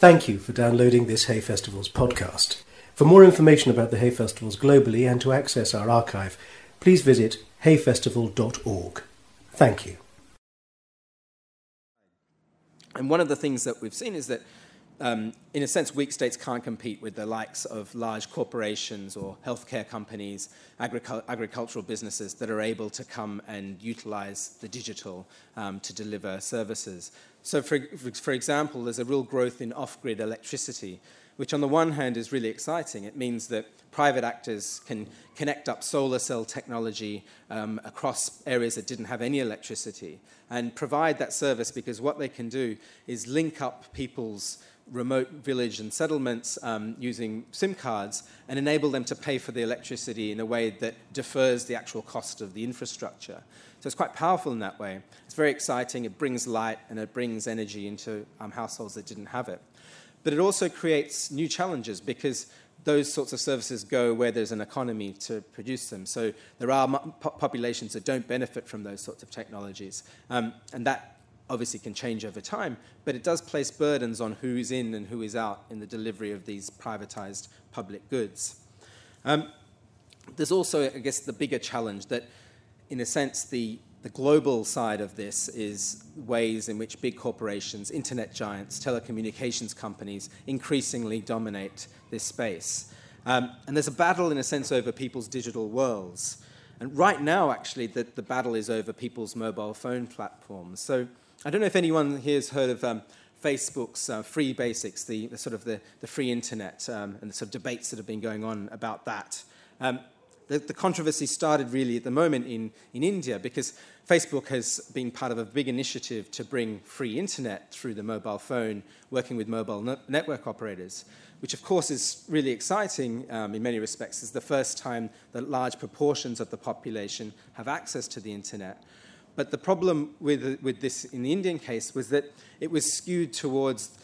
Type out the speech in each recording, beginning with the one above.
Thank you for downloading this Hay Festivals podcast. For more information about the Hay Festivals globally and to access our archive, please visit hayfestival.org. Thank you. And one of the things that we've seen is that, um, in a sense, weak states can't compete with the likes of large corporations or healthcare companies, agricul- agricultural businesses that are able to come and utilize the digital um, to deliver services. So, for, for example, there's a real growth in off grid electricity which on the one hand is really exciting. It means that private actors can connect up solar cell technology um, across areas that didn't have any electricity and provide that service because what they can do is link up people's remote village and settlements um, using SIM cards and enable them to pay for the electricity in a way that defers the actual cost of the infrastructure. So it's quite powerful in that way. It's very exciting, it brings light and it brings energy into um, households that didn't have it. But it also creates new challenges because those sorts of services go where there's an economy to produce them. So there are populations that don't benefit from those sorts of technologies. Um, and that obviously can change over time, but it does place burdens on who is in and who is out in the delivery of these privatized public goods. Um, there's also, I guess, the bigger challenge that, in a sense, the the global side of this is ways in which big corporations, internet giants, telecommunications companies increasingly dominate this space. Um, and there's a battle, in a sense, over people's digital worlds. And right now, actually, the, the battle is over people's mobile phone platforms. So I don't know if anyone here has heard of um, Facebook's uh, free basics, the, the, sort of the, the free internet, um, and the sort of debates that have been going on about that. Um, the, the controversy started really at the moment in, in India because Facebook has been part of a big initiative to bring free internet through the mobile phone, working with mobile no- network operators, which of course is really exciting um, in many respects. It's the first time that large proportions of the population have access to the internet. But the problem with, with this in the Indian case was that it was skewed towards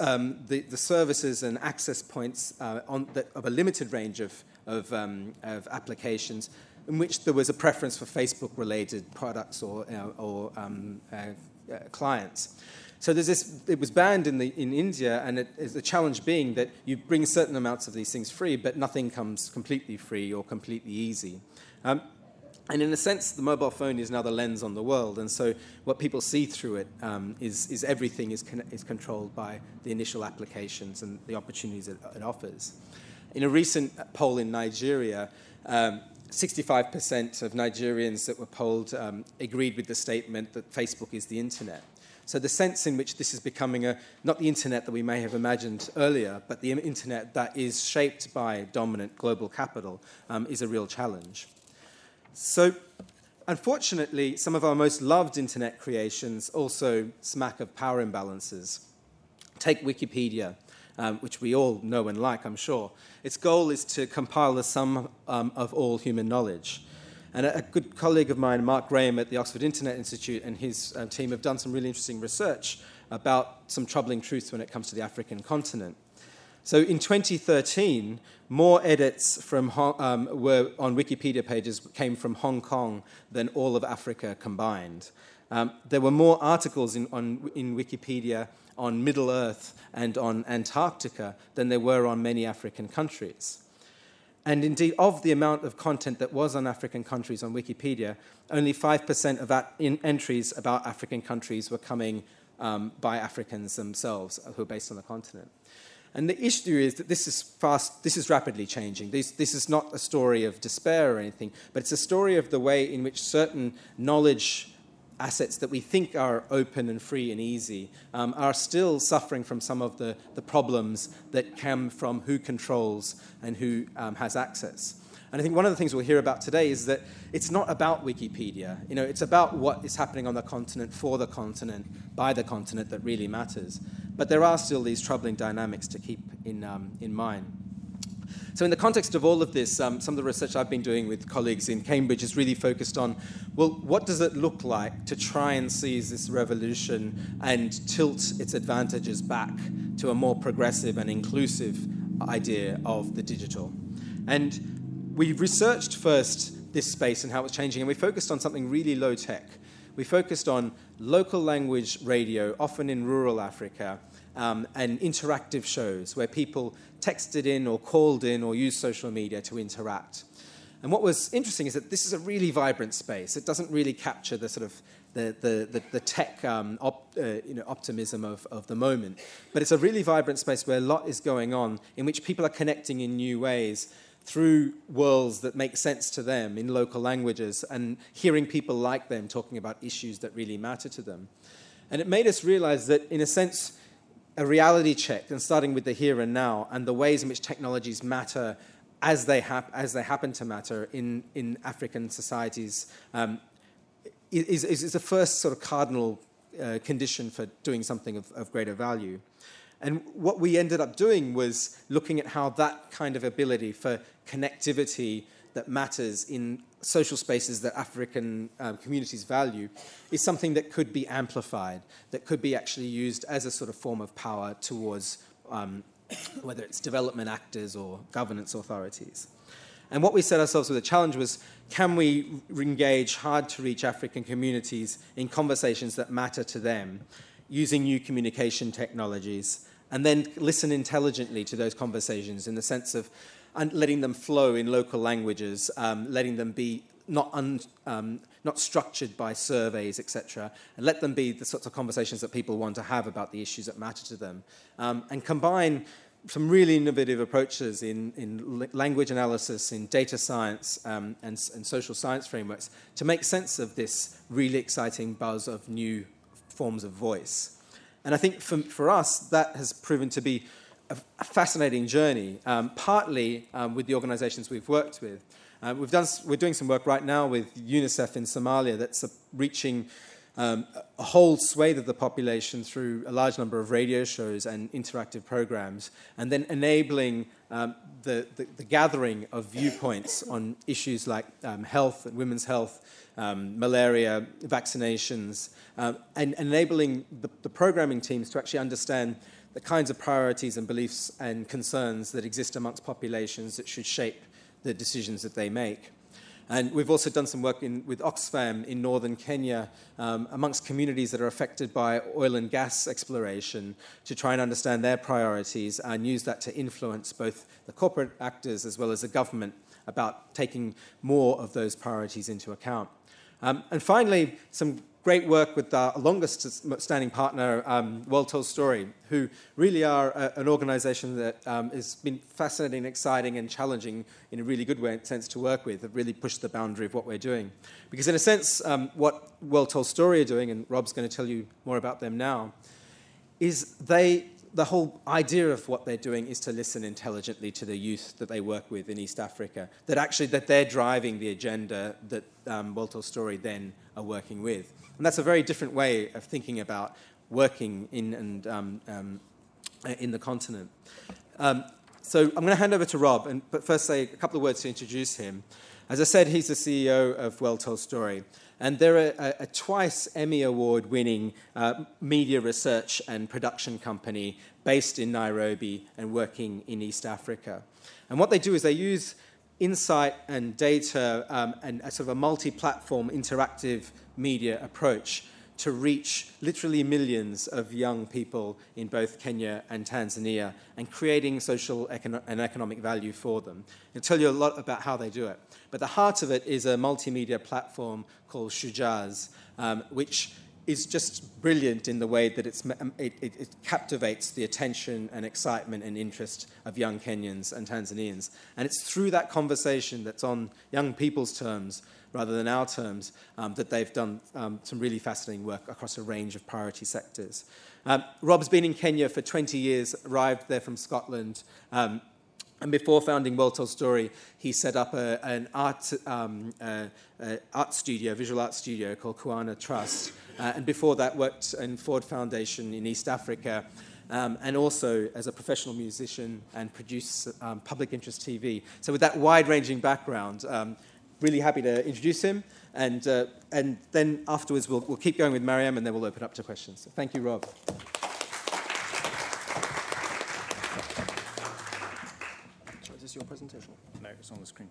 um, the, the, services and access points uh, the, of a limited range of of, um, of applications in which there was a preference for Facebook related products or, you know, or um, uh, uh, clients. So there's this, it was banned in, the, in India, and it, the challenge being that you bring certain amounts of these things free, but nothing comes completely free or completely easy. Um, and in a sense, the mobile phone is now the lens on the world, and so what people see through it um, is is, everything is, con- is controlled by the initial applications and the opportunities it, it offers. In a recent poll in Nigeria, um, 65% of Nigerians that were polled um, agreed with the statement that Facebook is the internet. So the sense in which this is becoming a not the internet that we may have imagined earlier, but the internet that is shaped by dominant global capital um, is a real challenge. So unfortunately, some of our most loved internet creations also smack of power imbalances. Take Wikipedia um, which we all know and like, I'm sure. Its goal is to compile the sum um, of all human knowledge. And a, good colleague of mine, Mark Graham at the Oxford Internet Institute, and his uh, team have done some really interesting research about some troubling truths when it comes to the African continent. So in 2013, more edits from um, were on Wikipedia pages came from Hong Kong than all of Africa combined. Um, there were more articles in, on, in Wikipedia on Middle Earth and on Antarctica than there were on many African countries. And indeed, of the amount of content that was on African countries on Wikipedia, only 5% of that entries about African countries were coming um, by Africans themselves who are based on the continent. And the issue is that this is fast, this is rapidly changing. This, this is not a story of despair or anything, but it's a story of the way in which certain knowledge assets that we think are open and free and easy um, are still suffering from some of the, the problems that come from who controls and who um, has access. And I think one of the things we'll hear about today is that it's not about Wikipedia. You know, it's about what is happening on the continent for the continent, by the continent that really matters. But there are still these troubling dynamics to keep in, um, in mind. So, in the context of all of this, um, some of the research I've been doing with colleagues in Cambridge is really focused on well, what does it look like to try and seize this revolution and tilt its advantages back to a more progressive and inclusive idea of the digital? And we researched first this space and how it's changing, and we focused on something really low tech. We focused on local language radio, often in rural Africa, um, and interactive shows where people texted in or called in or used social media to interact. And what was interesting is that this is a really vibrant space. It doesn't really capture the sort of the, the, the, the tech um, op, uh, you know, optimism of, of the moment. But it's a really vibrant space where a lot is going on in which people are connecting in new ways through worlds that make sense to them in local languages and hearing people like them talking about issues that really matter to them. And it made us realize that, in a sense, a reality check, and starting with the here and now, and the ways in which technologies matter as they, hap- as they happen to matter in, in African societies, um, is, is, is the first sort of cardinal uh, condition for doing something of, of greater value. And what we ended up doing was looking at how that kind of ability for connectivity that matters in social spaces that African um, communities value is something that could be amplified, that could be actually used as a sort of form of power towards um, whether it's development actors or governance authorities. And what we set ourselves with a challenge was can we engage hard to reach African communities in conversations that matter to them using new communication technologies and then listen intelligently to those conversations in the sense of letting them flow in local languages, um, letting them be not, un, um, not structured by surveys, etc., and let them be the sorts of conversations that people want to have about the issues that matter to them, um, and combine some really innovative approaches in, in language analysis, in data science, um, and, and social science frameworks to make sense of this really exciting buzz of new forms of voice. And I think for, for us, that has proven to be a, fascinating journey, um, partly um, with the organizations we've worked with. Uh, we've done, we're doing some work right now with UNICEF in Somalia that's uh, reaching um, a whole swathe of the population through a large number of radio shows and interactive programs, and then enabling um, the, the, the, gathering of viewpoints on issues like um, health and women's health, um, malaria, vaccinations, um, and enabling the, the programming teams to actually understand the kinds of priorities and beliefs and concerns that exist amongst populations that should shape the decisions that they make. And we've also done some work in, with Oxfam in northern Kenya um, amongst communities that are affected by oil and gas exploration to try and understand their priorities and use that to influence both the corporate actors as well as the government about taking more of those priorities into account. Um, and finally, some great work with our longest standing partner, um, Well Told Story, who really are a, an organization that um, has been fascinating, exciting, and challenging in a really good way, sense to work with, have really pushed the boundary of what we're doing. Because, in a sense, um, what Well Told Story are doing, and Rob's going to tell you more about them now, is they the whole idea of what they're doing is to listen intelligently to the youth that they work with in East Africa. That actually that they're driving the agenda that um, Told Story then are working with, and that's a very different way of thinking about working in and um, um, in the continent. Um, so I'm going to hand over to Rob, and but first say a couple of words to introduce him. As I said, he's the CEO of Well Told Story. And they're a, a twice Emmy Award winning uh, media research and production company based in Nairobi and working in East Africa. And what they do is they use insight and data um, and a sort of a multi platform interactive media approach to reach literally millions of young people in both Kenya and Tanzania and creating social and economic value for them. I'll tell you a lot about how they do it. But the heart of it is a multimedia platform called Shujaaz, um, which is just brilliant in the way that um, it, it, it, captivates the attention and excitement and interest of young Kenyans and Tanzanians. And it's through that conversation that's on young people's terms rather than our terms um, that they've done um, some really fascinating work across a range of priority sectors. Um, Rob's been in Kenya for 20 years, arrived there from Scotland. Um, and before founding Well Told Story, he set up a, an art, um, art studio, visual art studio called Kuona Trust. Uh, and before that, worked in Ford Foundation in East Africa. Um, and also as a professional musician and produce um, public interest TV. So, with that wide ranging background, um, really happy to introduce him. And, uh, and then afterwards, we'll, we'll keep going with Mariéme and then we'll open up to questions. So thank you, Rob. is this your presentation? No, it's on the screen.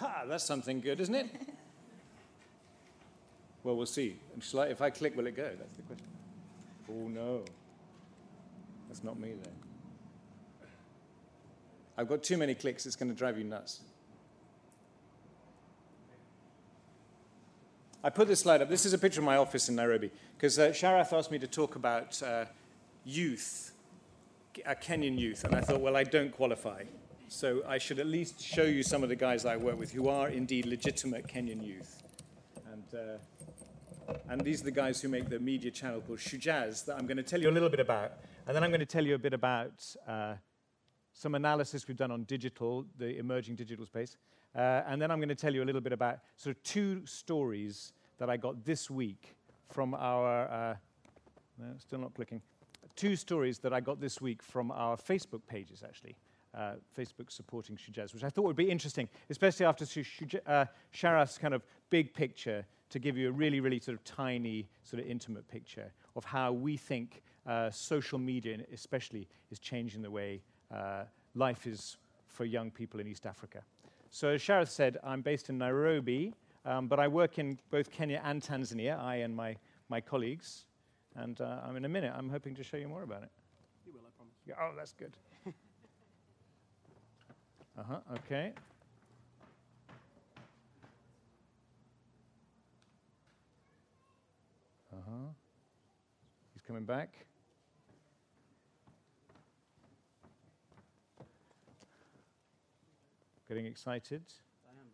Ah, that's something good, isn't it? well, we'll see. I, if I click, will it go? That's the question. Oh, no. That's not me then. I've got too many clicks, it's going to drive you nuts. I put this slide up. This is a picture of my office in Nairobi because uh, Sharath asked me to talk about uh, youth, uh, Kenyan youth, and I thought, well, I don't qualify. So I should at least show you some of the guys I work with who are indeed legitimate Kenyan youth. And, uh, and these are the guys who make the media channel called Shujaaz that I'm going to tell you a little bit about. And then I'm going to tell you a bit about uh, some analysis we've done on digital, the emerging digital space. Uh, and then I'm going to tell you a little bit about sort of two stories that I got this week from our, uh, no, still not clicking, two stories that I got this week from our Facebook pages, actually. Uh, Facebook supporting Shujaaz, which I thought would be interesting, especially after Shuj- uh, Sharath's kind of big picture to give you a really, really sort of tiny, sort of intimate picture of how we think uh, social media, especially, is changing the way uh, life is for young people in East Africa. So, as Sharath said, I'm based in Nairobi, um, but I work in both Kenya and Tanzania, I and my, my colleagues. And uh, I'm in a minute, I'm hoping to show you more about it. You will, I promise. Yeah, oh, that's good. Uh huh, okay. Uh huh. He's coming back. Getting excited. I am.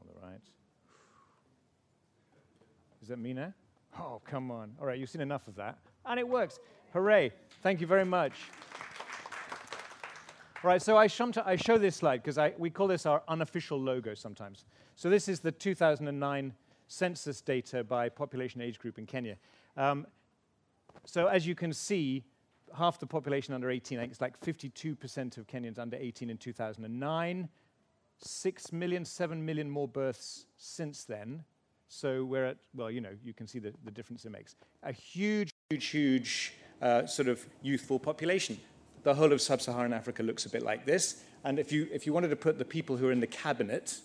On the right. Is that me now? Oh, come on. All right, you've seen enough of that. And it works. Hooray. Thank you very much. Right, so I, show this slide because we call this our unofficial logo sometimes. So this is the 2009 census data by population age group in Kenya. Um, so as you can see, half the population under 18, I think it's like 52% of Kenyans under 18 in 2009. 6 million, 7 million more births since then. So we're at, well, you know, you can see the, the difference it makes. A huge, huge, huge uh, sort of youthful population. The whole of sub Saharan Africa looks a bit like this. And if you, if you wanted to put the people who are in the cabinet,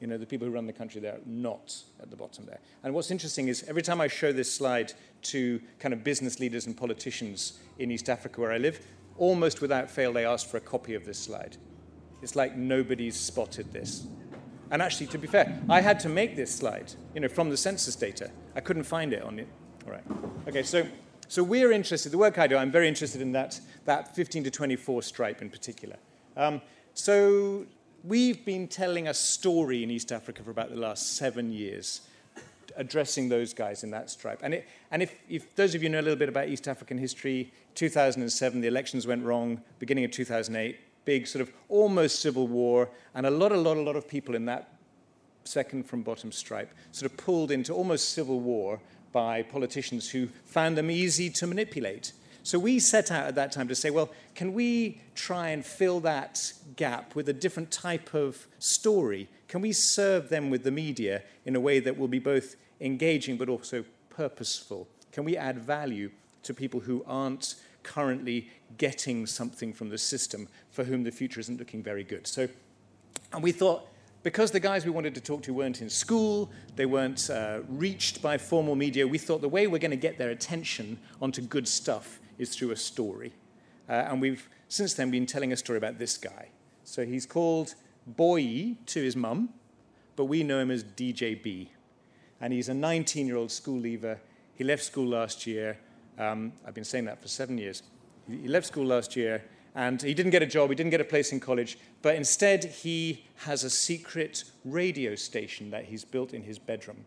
you know, the people who run the country, they're not at the bottom there. And what's interesting is every time I show this slide to kind of business leaders and politicians in East Africa where I live, almost without fail, they ask for a copy of this slide. It's like nobody's spotted this. And actually, to be fair, I had to make this slide, you know, from the census data. I couldn't find it on it. All right. Okay, so, so we're interested, the work I do, I'm very interested in that, that 15 to 24 stripe in particular. Um, so we've been telling a story in East Africa for about the last seven years addressing those guys in that stripe. And, it, and if, if those of you know a little bit about East African history, 2007, the elections went wrong, beginning of 2008, big sort of almost civil war, and a lot, a lot, a lot of people in that second from bottom stripe sort of pulled into almost civil war by politicians who found them easy to manipulate. So we set out at that time to say, well, can we try and fill that gap with a different type of story? Can we serve them with the media in a way that will be both engaging but also purposeful? Can we add value to people who aren't currently getting something from the system for whom the future isn't looking very good? So, and we thought, because the guys we wanted to talk to weren't in school, they weren't uh, reached by formal media, we thought the way we're going to get their attention onto good stuff is through a story. Uh, and we've since then been telling a story about this guy. So he's called Boy to his mum, but we know him as DJ B and he's a 19 year old school leaver. He left school last year. Um, I've been saying that for seven years. He left school last year and he didn't get a job, he didn't get a place in college, but instead he has a secret radio station that he's built in his bedroom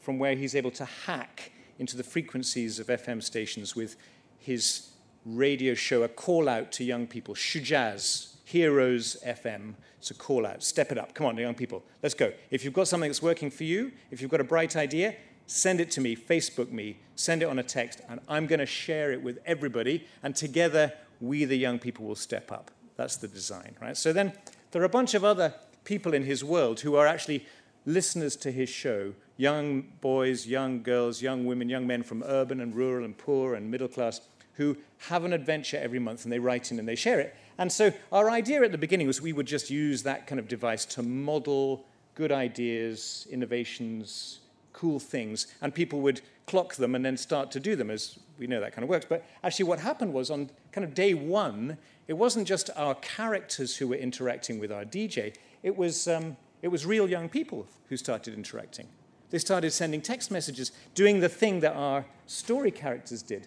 from where he's able to hack into the frequencies of FM stations with his radio show, a call out to young people, Shujaaz, Heroes FM. It's a call out. Step it up. Come on, young people. Let's go. If you've got something that's working for you, if you've got a bright idea, send it to me, Facebook me, send it on a text, and I'm going to share it with everybody. And together, we, the young people, will step up. That's the design, right? So then there are a bunch of other people in his world who are actually listeners to his show young boys, young girls, young women, young men from urban and rural and poor and middle class who have an adventure every month and they write in and they share it. And so our idea at the beginning was we would just use that kind of device to model good ideas, innovations, cool things, and people would clock them and then start to do them, as we know that kind of works. But actually, what happened was on kind of day one, it wasn't just our characters who were interacting with our DJ, it was, um, it was real young people who started interacting. They started sending text messages, doing the thing that our story characters did.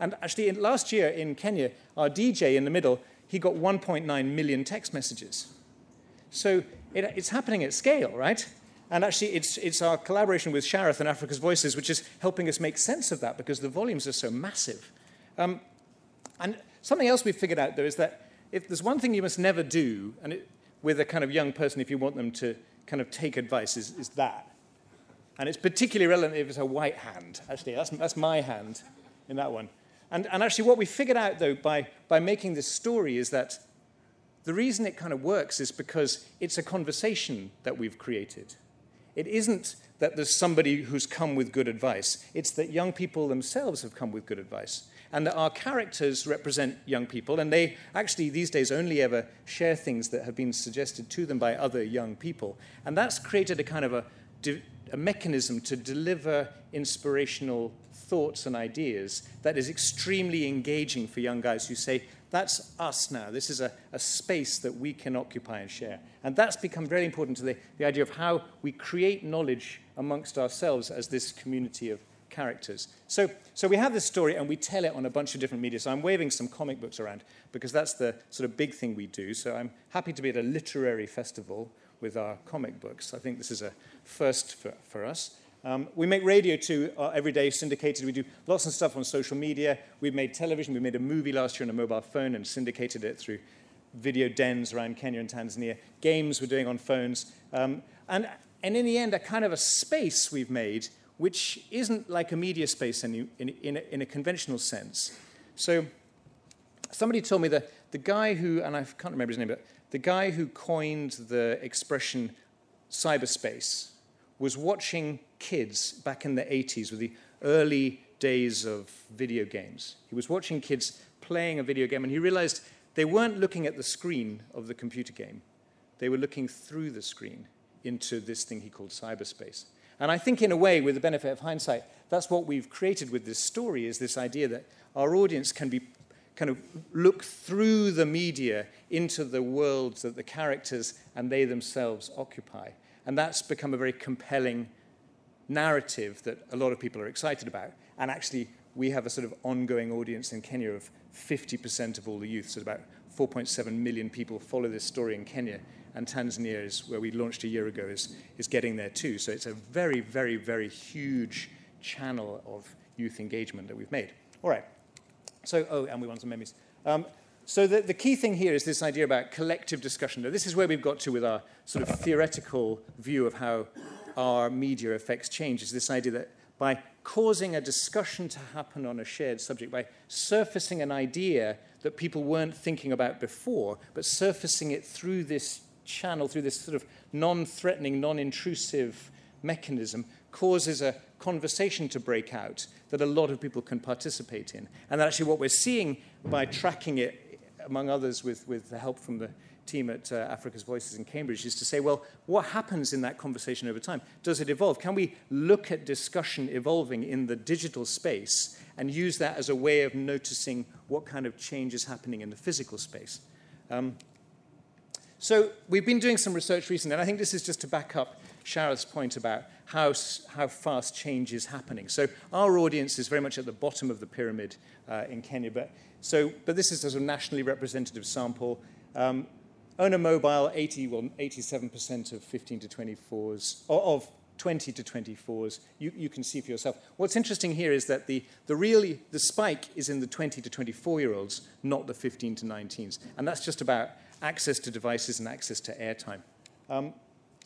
And actually, in, last year in Kenya, our DJ in the middle, he got 1.9 million text messages. So it, it's happening at scale, right? And actually, it's, it's our collaboration with Sharath and Africa's Voices which is helping us make sense of that because the volumes are so massive. Um, and something else we've figured out, though, is that if there's one thing you must never do, and it, with a kind of young person, if you want them to kind of take advice, is, is that. And it's particularly relevant if it's a white hand. Actually, that's, that's my hand in that one. And, and actually, what we figured out, though, by, by making this story is that the reason it kind of works is because it's a conversation that we've created. It isn't that there's somebody who's come with good advice, it's that young people themselves have come with good advice. And that our characters represent young people, and they actually these days only ever share things that have been suggested to them by other young people. And that's created a kind of a, a mechanism to deliver inspirational thoughts and ideas that is extremely engaging for young guys who say, that's us now. This is a, a space that we can occupy and share. And that's become very important to the, the idea of how we create knowledge amongst ourselves as this community of characters. So, so we have this story and we tell it on a bunch of different media. So I'm waving some comic books around because that's the sort of big thing we do. So I'm happy to be at a literary festival with our comic books. I think this is a first for, for us. Um, we make radio too, uh, every day syndicated. We do lots of stuff on social media. We've made television. We made a movie last year on a mobile phone and syndicated it through video dens around Kenya and Tanzania. Games we're doing on phones. Um, and, and in the end, a kind of a space we've made which isn't like a media space in, in, in, a, in a conventional sense. So somebody told me that the guy who, and I can't remember his name, but the guy who coined the expression cyberspace was watching kids back in the 80s with the early days of video games. He was watching kids playing a video game and he realized they weren't looking at the screen of the computer game. They were looking through the screen into this thing he called cyberspace. And I think in a way, with the benefit of hindsight, that's what we've created with this story is this idea that our audience can be kind of look through the media into the worlds that the characters and they themselves occupy. And that's become a very compelling narrative that a lot of people are excited about. And actually, we have a sort of ongoing audience in Kenya of 50% of all the youth. So about 4.7 million people follow this story in Kenya. And Tanzania is where we launched a year ago is, is getting there too. So it's a very, very, very huge channel of youth engagement that we've made. All right. So, oh, and we want some memories. Um, so the, the key thing here is this idea about collective discussion. Now, this is where we've got to with our sort of theoretical view of how our media affects change is this idea that by causing a discussion to happen on a shared subject, by surfacing an idea that people weren't thinking about before, but surfacing it through this channel, through this sort of non threatening, non intrusive mechanism, causes a conversation to break out that a lot of people can participate in. And actually, what we're seeing by tracking it, among others, with, with the help from the team at uh, Africa's Voices in Cambridge is to say, well, what happens in that conversation over time? Does it evolve? Can we look at discussion evolving in the digital space and use that as a way of noticing what kind of change is happening in the physical space? Um, so we've been doing some research recently, and I think this is just to back up Sharath's point about how, how fast change is happening. So our audience is very much at the bottom of the pyramid uh, in Kenya, but, so, but this is a sort of nationally representative sample. Um, Owner Mobile, 80, well, 87% of 15 to 24s, of 20 to 24s, you, you can see for yourself. What's interesting here is that the, the really, the spike is in the 20 to 24 year olds, not the 15 to 19s. And that's just about access to devices and access to airtime. Um,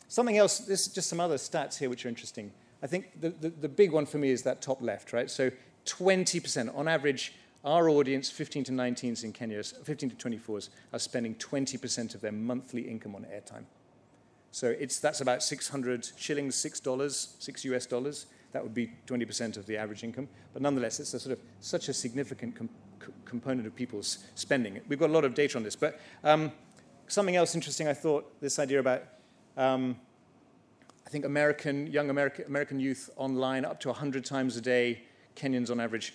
something else, this is just some other stats here which are interesting. I think the, the, the big one for me is that top left, right? So 20%, on average, our audience, 15 to 19s in Kenya, 15 to 24s, are spending 20% of their monthly income on airtime. So it's, that's about 600 shillings, $6, 6 US dollars. that would be 20% of the average income. But nonetheless, it's a sort of such a significant com- co- component of people's spending. We've got a lot of data on this. But um, something else interesting, I thought, this idea about, um, I think, American, young American, American youth online up to 100 times a day. Kenyans on average,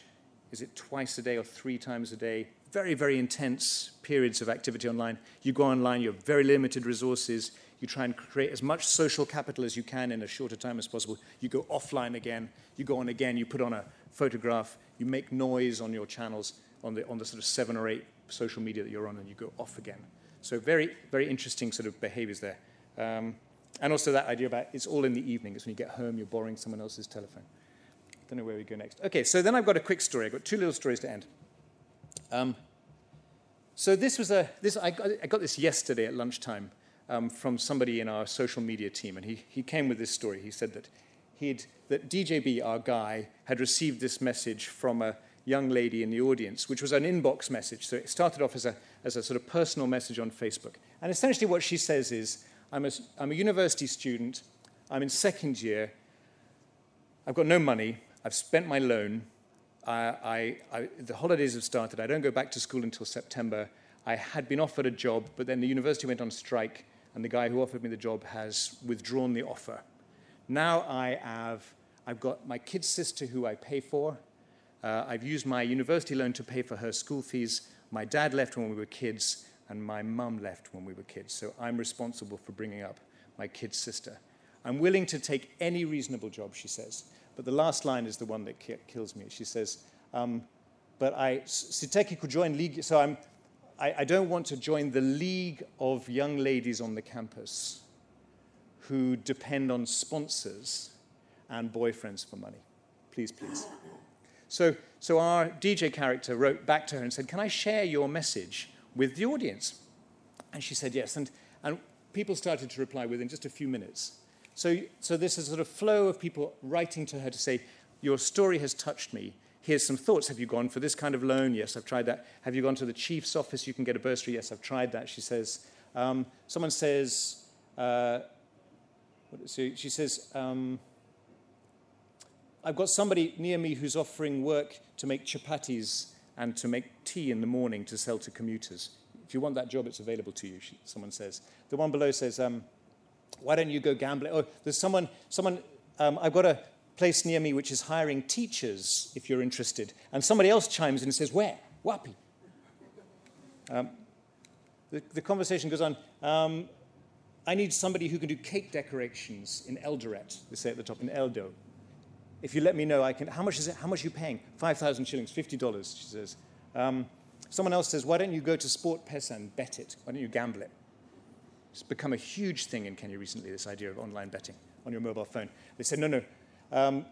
is it twice a day or three times a day? Very, very intense periods of activity online. You go online, you have very limited resources. You try and create as much social capital as you can in as short a time as possible. You go offline again. You go on again. You put on a photograph. You make noise on your channels, on the, on the sort of seven or eight social media that you're on, and you go off again. So very, very interesting sort of behaviors there. Um, and also that idea about it's all in the evening. It's when you get home, you're borrowing someone else's telephone. I don't know where we go next. Okay, so then I've got a quick story. I've got two little stories to end. Um, so this was a, this, I, got, I got this yesterday at lunchtime um, from somebody in our social media team, and he, he came with this story. He said that, he'd, that DJB, our guy, had received this message from a young lady in the audience, which was an inbox message. So it started off as a, as a sort of personal message on Facebook. And essentially what she says is, I'm a, I'm a university student, I'm in second year, I've got no money, I've spent my loan, I, I, the holidays have started, I don't go back to school until September, I had been offered a job, but then the university went on strike, and the guy who offered me the job has withdrawn the offer. Now I have, I've got my kid sister who I pay for. Uh, I've used my university loan to pay for her school fees. My dad left when we were kids, and my mum left when we were kids. So I'm responsible for bringing up my kid sister. I'm willing to take any reasonable job, she says. But the last line is the one that ki- kills me. She says, um, but I, Siteki could join league, so I'm, I, I don't want to join the league of young ladies on the campus who depend on sponsors and boyfriends for money. Please, please. So, so our DJ character wrote back to her and said, Can I share your message with the audience? And she said yes. And, and people started to reply within just a few minutes. So, so this is sort of flow of people writing to her to say, Your story has touched me. Here's some thoughts. Have you gone for this kind of loan? Yes, I've tried that. Have you gone to the chief's office? You can get a bursary. Yes, I've tried that. She says, um, Someone says, uh, she says, um, I've got somebody near me who's offering work to make chapatis and to make tea in the morning to sell to commuters. If you want that job, it's available to you, she, someone says. The one below says, um, Why don't you go gambling? Oh, there's someone, someone um, I've got a place near me which is hiring teachers if you're interested. And somebody else chimes in and says, Where? Wapi. Um, the, the, conversation goes on. Um, I need somebody who can do cake decorations in Eldoret, they say at the top, in Eldo. If you let me know, I can. How much is it? How much are you paying? 5,000 shillings, $50, she says. Um, someone else says, Why don't you go to SportPesa and bet it? Why don't you gamble it? It's become a huge thing in Kenya recently, this idea of online betting on your mobile phone. They said, No, no, um,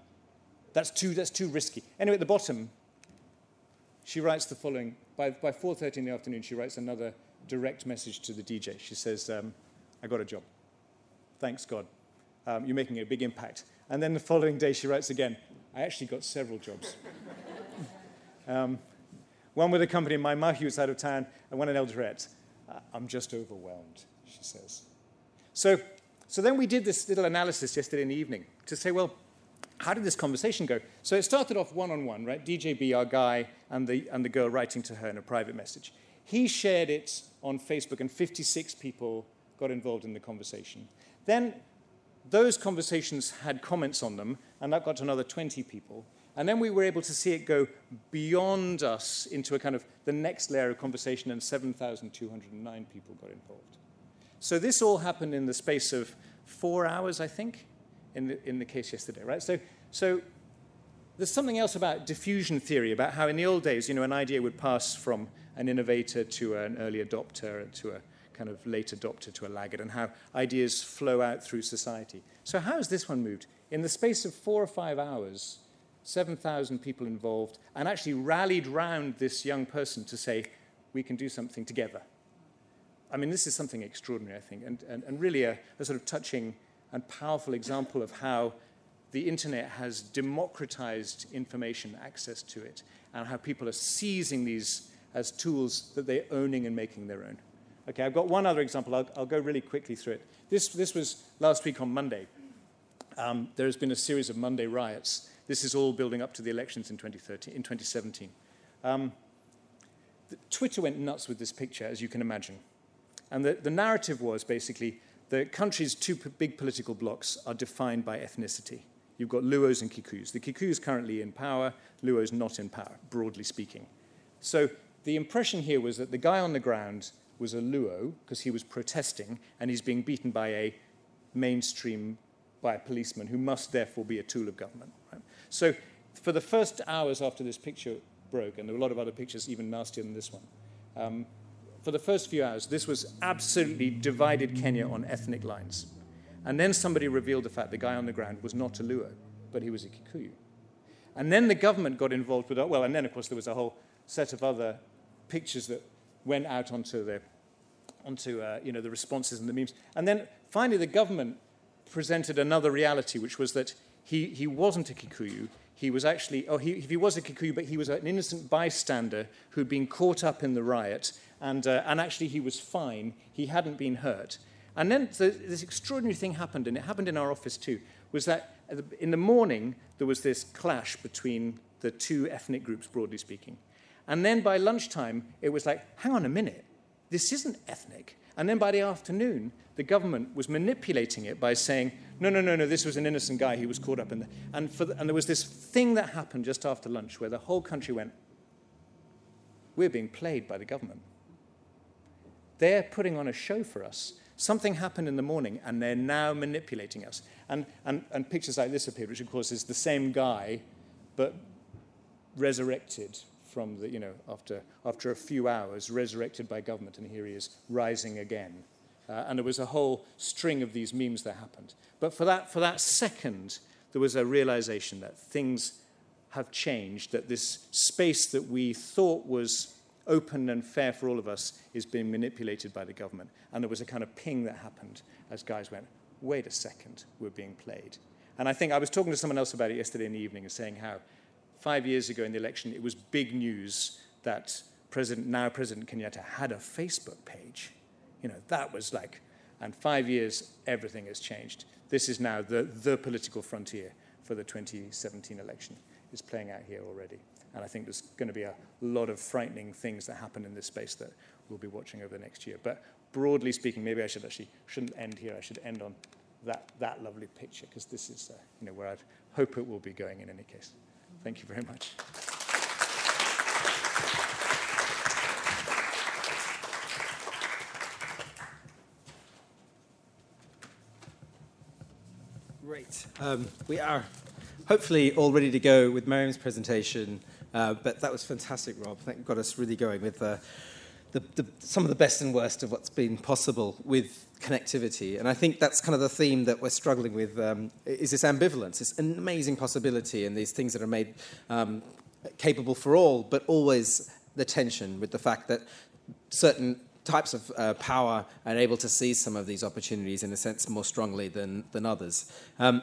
that's, too, that's too risky. Anyway, at the bottom, she writes the following. By, by 4.30 in the afternoon, she writes another direct message to the DJ. She says, um, I got a job. Thanks, God. Um, you're making a big impact. And then the following day, she writes again, I actually got several jobs. um, one with a company in my Mahius out of town, and one in Eldoret. Uh, I'm just overwhelmed, she says. So, so then we did this little analysis yesterday in the evening to say, well, how did this conversation go? So it started off one on one, right? DJB, our guy, and the, and the girl writing to her in a private message. He shared it on Facebook, and 56 people got involved in the conversation. Then those conversations had comments on them, and that got to another 20 people. And then we were able to see it go beyond us into a kind of the next layer of conversation, and 7,209 people got involved. So this all happened in the space of four hours, I think, in the, in the case yesterday, right? So, so there's something else about diffusion theory, about how in the old days, you know, an idea would pass from an innovator to an early adopter to a kind of late adopter to a laggard, and how ideas flow out through society. So, how has this one moved? In the space of four or five hours, 7,000 people involved, and actually rallied round this young person to say, we can do something together. I mean, this is something extraordinary, I think, and, and, and really a, a sort of touching and powerful example of how the internet has democratized information access to it, and how people are seizing these as tools that they're owning and making their own. Okay, I've got one other example. I'll, I'll go really quickly through it. This, this was last week on Monday. Um, there has been a series of Monday riots. This is all building up to the elections in, 2013, in 2017. Um, Twitter went nuts with this picture, as you can imagine. And the, the narrative was basically the country's two big political blocs are defined by ethnicity. You've got Luos and Kikuyus. The Kikuyus currently in power, Luos not in power, broadly speaking. So the impression here was that the guy on the ground was a Luo because he was protesting and he's being beaten by a mainstream, by a policeman who must therefore be a tool of government. Right? So for the first hours after this picture broke, and there were a lot of other pictures even nastier than this one, um, for the first few hours, this was absolutely divided Kenya on ethnic lines. And then somebody revealed the fact the guy on the ground was not a Luo, but he was a Kikuyu. And then the government got involved with that. Well, and then, of course, there was a whole set of other pictures that went out onto the, onto, uh, you know, the responses and the memes. And then finally, the government presented another reality, which was that he, he wasn't a Kikuyu. He was actually, oh, he, he was a Kikuyu, but he was an innocent bystander who'd been caught up in the riot, and, uh, and actually he was fine. He hadn't been hurt. And then this extraordinary thing happened, and it happened in our office too, was that in the morning there was this clash between the two ethnic groups, broadly speaking. And then by lunchtime, it was like, hang on a minute, this isn't ethnic. And then by the afternoon, the government was manipulating it by saying, no, no, no, no, this was an innocent guy. who was caught up in the. And, for the, and there was this thing that happened just after lunch where the whole country went, we're being played by the government. They're putting on a show for us. Something happened in the morning, and they're now manipulating us. And, and, and pictures like this appeared, which, of course, is the same guy, but resurrected from the, you know, after, after a few hours, resurrected by government, and here he is rising again. Uh, and there was a whole string of these memes that happened. But for that, for that second, there was a realization that things have changed, that this space that we thought was open and fair for all of us is being manipulated by the government. And there was a kind of ping that happened as guys went, wait a second, we're being played. And I think I was talking to someone else about it yesterday in the evening and saying how five years ago in the election, it was big news that President, now President Kenyatta had a Facebook page. You know, that was like, and five years, everything has changed. This is now the, the political frontier for the 2017 election is playing out here already. And I think there's going to be a lot of frightening things that happen in this space that we'll be watching over the next year. But broadly speaking, maybe I should actually shouldn't end here. I should end on that, that lovely picture because this is uh, you know, where I hope it will be going in any case. Thank you very much. Great. Um, we are hopefully all ready to go with Mariéme's presentation, uh, but that was fantastic, Rob. That got us really going with uh, the, the, some of the best and worst of what's been possible with connectivity. And I think that's kind of the theme that we're struggling with um, is this ambivalence. An amazing possibility and these things that are made um, capable for all, but always the tension with the fact that certain types of uh, power are able to seize some of these opportunities in a sense more strongly than, than others. Um,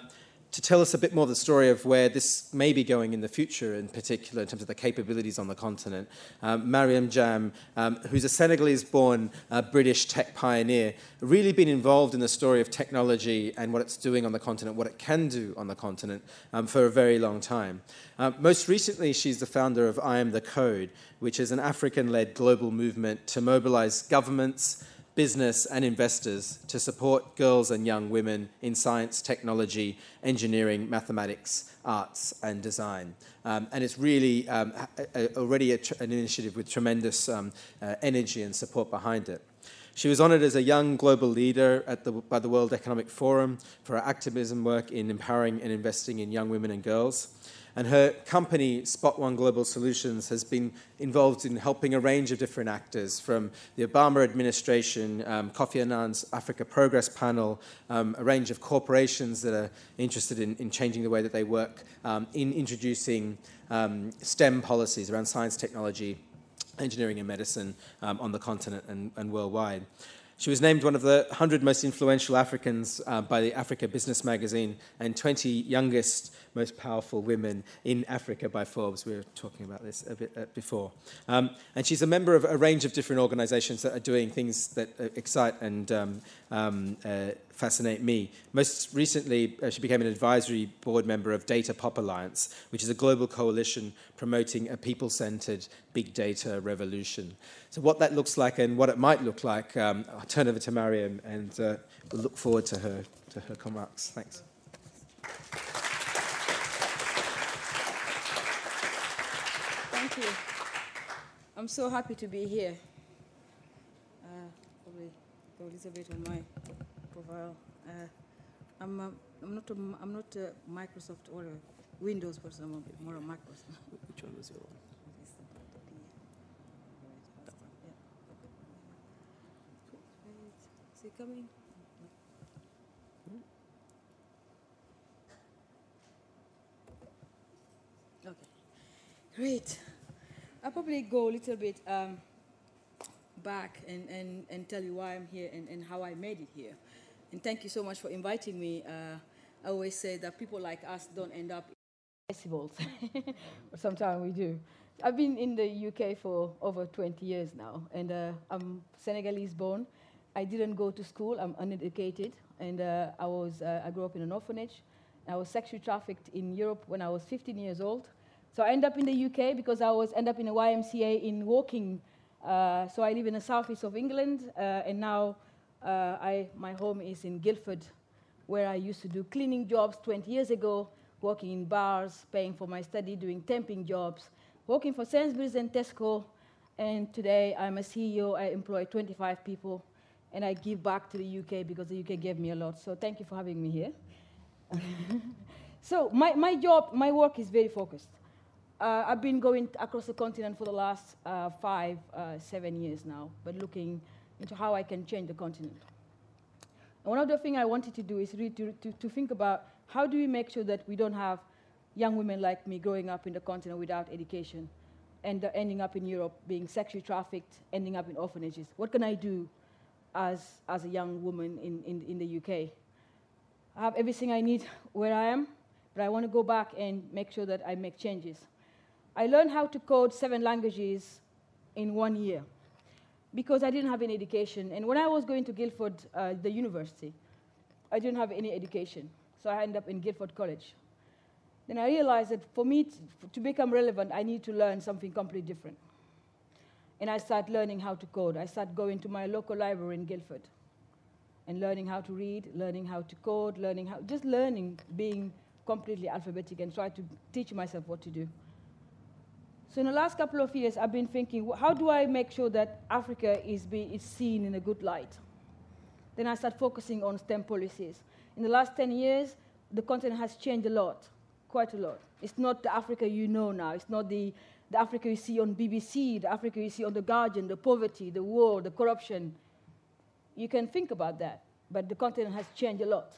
to tell us a bit more of the story of where this may be going in the future, in particular in terms of the capabilities on the continent. Um, Mariéme Jamme, um, who's a Senegalese born uh, British tech pioneer, really been involved in the story of technology and what it's doing on the continent, what it can do on the continent um, for a very long time. Uh, most recently, she's the founder of I Am the Code, which is an African led global movement to mobilize governments business, and investors to support girls and young women in science, technology, engineering, mathematics, arts, and design. Um, and it's really um, a, a, already tr- an initiative with tremendous um, uh, energy and support behind it. She was honored as a young global leader the, by the World Economic Forum for her activism work in empowering and investing in young women and girls. And her company, SpotOne Global Solutions, has been involved in helping a range of different actors from the Obama administration, um, Kofi Annan's Africa Progress Panel, um, a range of corporations that are interested in, in changing the way that they work, um, in introducing um, STEM policies around science, technology, engineering, and medicine um, on the continent and, and worldwide. She was named one of the 100 most influential Africans uh, by the Africa Business Magazine and 20 youngest most powerful women in Africa by Forbes. We were talking about this a bit uh, before. Um, and she's a member of a range of different organizations that are doing things that uh, excite and um, um, uh, fascinate me. Most recently, uh, she became an advisory board member of Data Pop Alliance, which is a global coalition promoting a people centered big data revolution. So, what that looks like and what it might look like, um, I'll turn over to Mariéme and uh, we'll look forward to her, to her remarks. Thanks. Thank you. I'm so happy to be here. Uh, probably go a little bit on my profile. Uh, I'm, uh, I'm not a, I'm not a Microsoft or a Windows person. I'm a more a Microsoft. Which one was your one? Is it coming? Okay. Great. I'll probably go a little bit um, back and, and, and tell you why I'm here and, and how I made it here. And thank you so much for inviting me. Uh, I always say that people like us don't end up in festivals. Sometimes we do. I've been in the UK for over 20 years now, and uh, I'm Senegalese born. I didn't go to school. I'm uneducated, and uh, I was uh, I grew up in an orphanage. I was sexually trafficked in Europe when I was 15 years old. So I end up in the UK because I was end up in a YMCA in Woking. Uh, so I live in the southeast of England, uh, and now uh, I, my home is in Guildford, where I used to do cleaning jobs 20 years ago, working in bars, paying for my study, doing temping jobs, working for Sainsbury's and Tesco. And today I'm a CEO. I employ 25 people, and I give back to the UK because the UK gave me a lot. So thank you for having me here. so my, my job, my work is very focused. Uh, I've been going across the continent for the last uh, five, uh, seven years now, but looking into how I can change the continent. And one of the things I wanted to do is really to, to, to think about how do we make sure that we don't have young women like me growing up in the continent without education and uh, ending up in Europe being sexually trafficked, ending up in orphanages. What can I do as, as a young woman in, in, in the UK? I have everything I need where I am, but I want to go back and make sure that I make changes. I learned how to code seven languages in one year because I didn't have any education. And when I was going to Guildford, uh, the university, I didn't have any education. So I ended up in Guildford College. Then I realized that for me to, become relevant, I need to learn something completely different. And I started learning how to code. I started going to my local library in Guildford and learning how to read, learning how to code, learning how, just learning, being completely alphabetic and try to teach myself what to do. So in the last couple of years, I've been thinking, how do I make sure that Africa is, be, is seen in a good light? Then I start focusing on STEM policies. In the last 10 years, the continent has changed a lot, quite a lot. It's not the Africa you know now. It's not the, the Africa you see on BBC, the Africa you see on The Guardian, the poverty, the war, the corruption. You can think about that, but the continent has changed a lot.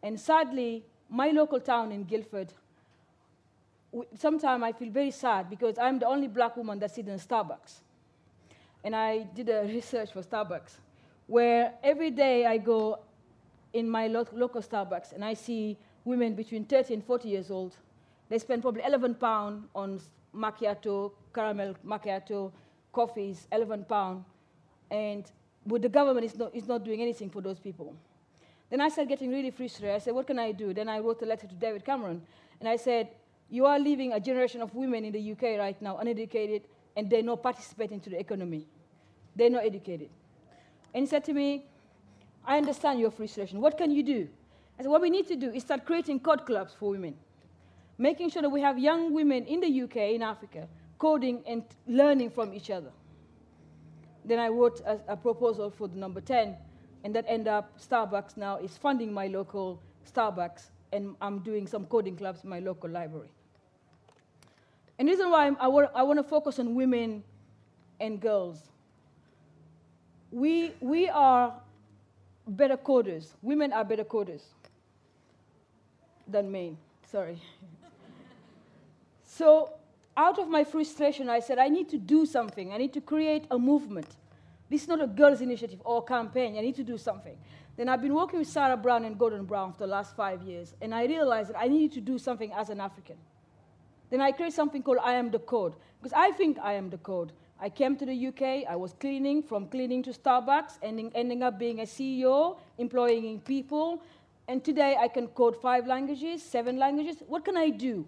And sadly, my local town in Guildford sometimes I feel very sad because I'm the only black woman that sits in Starbucks. And I did a research for Starbucks where every day I go in my lo local Starbucks and I see women between 30 and 40 years old. They spend probably 11 pounds on macchiato, caramel macchiato, coffees, 11 pounds. And but the government is not, is not doing anything for those people. Then I started getting really frustrated. I said, what can I do? Then I wrote a letter to David Cameron. And I said, you are leaving a generation of women in the UK right now uneducated and they're not participating to the economy. They're not educated. And he said to me, I understand your frustration. What can you do? I said, what we need to do is start creating code clubs for women, making sure that we have young women in the UK, in Africa, coding and learning from each other. Then I wrote a, a proposal for the number 10, and that ended up Starbucks now is funding my local Starbucks, and I'm doing some coding clubs in my local library. And the reason why I, want, I want to focus on women and girls. We, we are better coders. Women are better coders than men. Sorry. so, out of my frustration, I said, I need to do something. I need to create a movement. This is not a girls' initiative or campaign. I need to do something. Then I've been working with Sarah Brown and Gordon Brown for the last five years, and I realized that I needed to do something as an African. Then I create something called I am the code. Because I think I am the code. I came to the UK, I was cleaning, from cleaning to Starbucks, ending, ending up being a CEO, employing people. And today I can code five languages, seven languages. What can I do?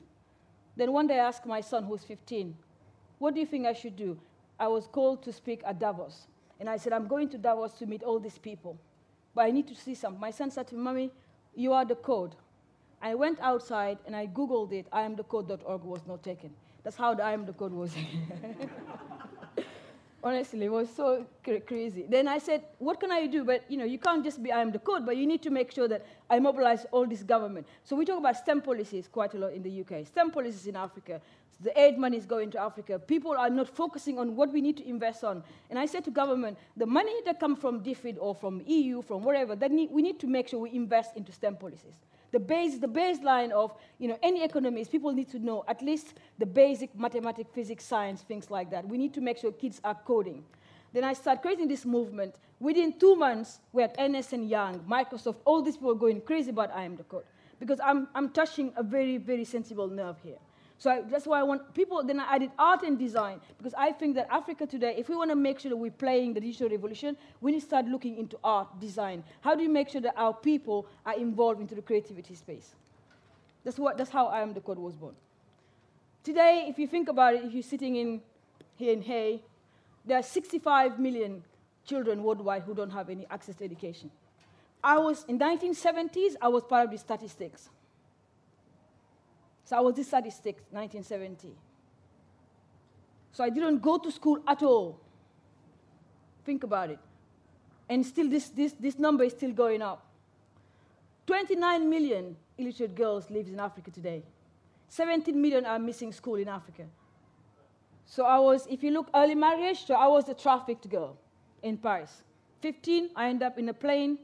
Then one day I asked my son, who's 15, what do you think I should do? I was called to speak at Davos. And I said, I'm going to Davos to meet all these people. But I need to see some. My son said to me, Mommy, you are the code. I went outside and I Googled it. IamTheCode.org was not taken. That's how the I am the code was. Honestly, it was so cra- crazy. Then I said, what can I do? But you know, you can't just be I am the code, but you need to make sure that I mobilize all this government. So we talk about STEM policies quite a lot in the UK. STEM policies in Africa. The aid money is going to Africa. People are not focusing on what we need to invest on. And I said to government, the money that comes from DFID or from EU, from wherever, that we need to make sure we invest into STEM policies the base, the baseline of you know, any economy is people need to know at least the basic mathematics, physics, science, things like that. We need to make sure kids are coding. Then I started creating this movement. Within two months, we had Ernst and Young, Microsoft, all these people going crazy about I am the code. Because I'm, I'm touching a very, very sensible nerve here. So I, that's why I want people, then I added art and design, because I think that Africa today, if we want to make sure that we're playing the digital revolution, we need to start looking into art, design. How do you make sure that our people are involved into the creativity space? That's, what, that's how I Am the Code was born. Today, if you think about it, if you're sitting in here in Hay, there are 65 million children worldwide who don't have any access to education. I was, in 1970s, I was part of the statistics. So I was this statistic, 1970. So I didn't go to school at all. Think about it. And still, this, this, this number is still going up. 29 million illiterate girls live in Africa today. 17 million are missing school in Africa. So I was, if you look early marriage, so I was a trafficked girl in Paris. 15, I ended up in a plane,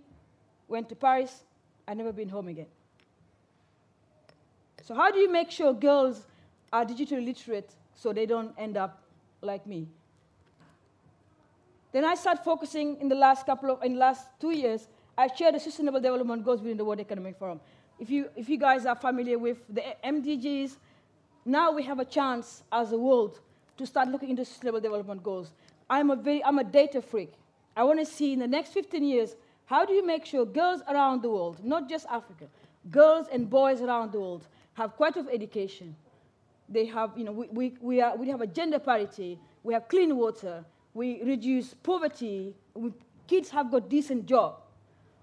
went to Paris, i never been home again. So how do you make sure girls are digitally literate so they don't end up like me? Then I started focusing in the last couple of, in the last two years, I shared the Sustainable Development Goals within the World Economic Forum. If you, if you guys are familiar with the MDGs, now we have a chance as a world to start looking into Sustainable Development Goals. I'm a, very, I'm a data freak. I want to see in the next 15 years, how do you make sure girls around the world, not just Africa, girls and boys around the world, have quality of education. They have, you know, we, we, we, are, we have a gender parity, we have clean water, we reduce poverty, we, kids have got decent job.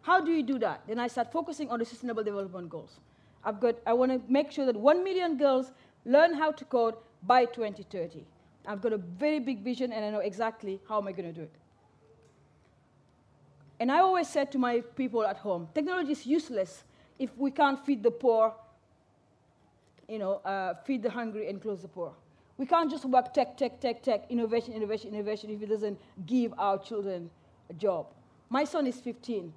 How do you do that? Then I start focusing on the Sustainable Development Goals. I've got, I want to make sure that 1 million girls learn how to code by 2030. I've got a very big vision and I know exactly how am I going to do it. And I always said to my people at home, technology is useless if we can't feed the poor you know, uh, feed the hungry and clothe the poor. We can't just work tech, tech, tech, tech, innovation, innovation, innovation if it doesn't give our children a job. My son is 15,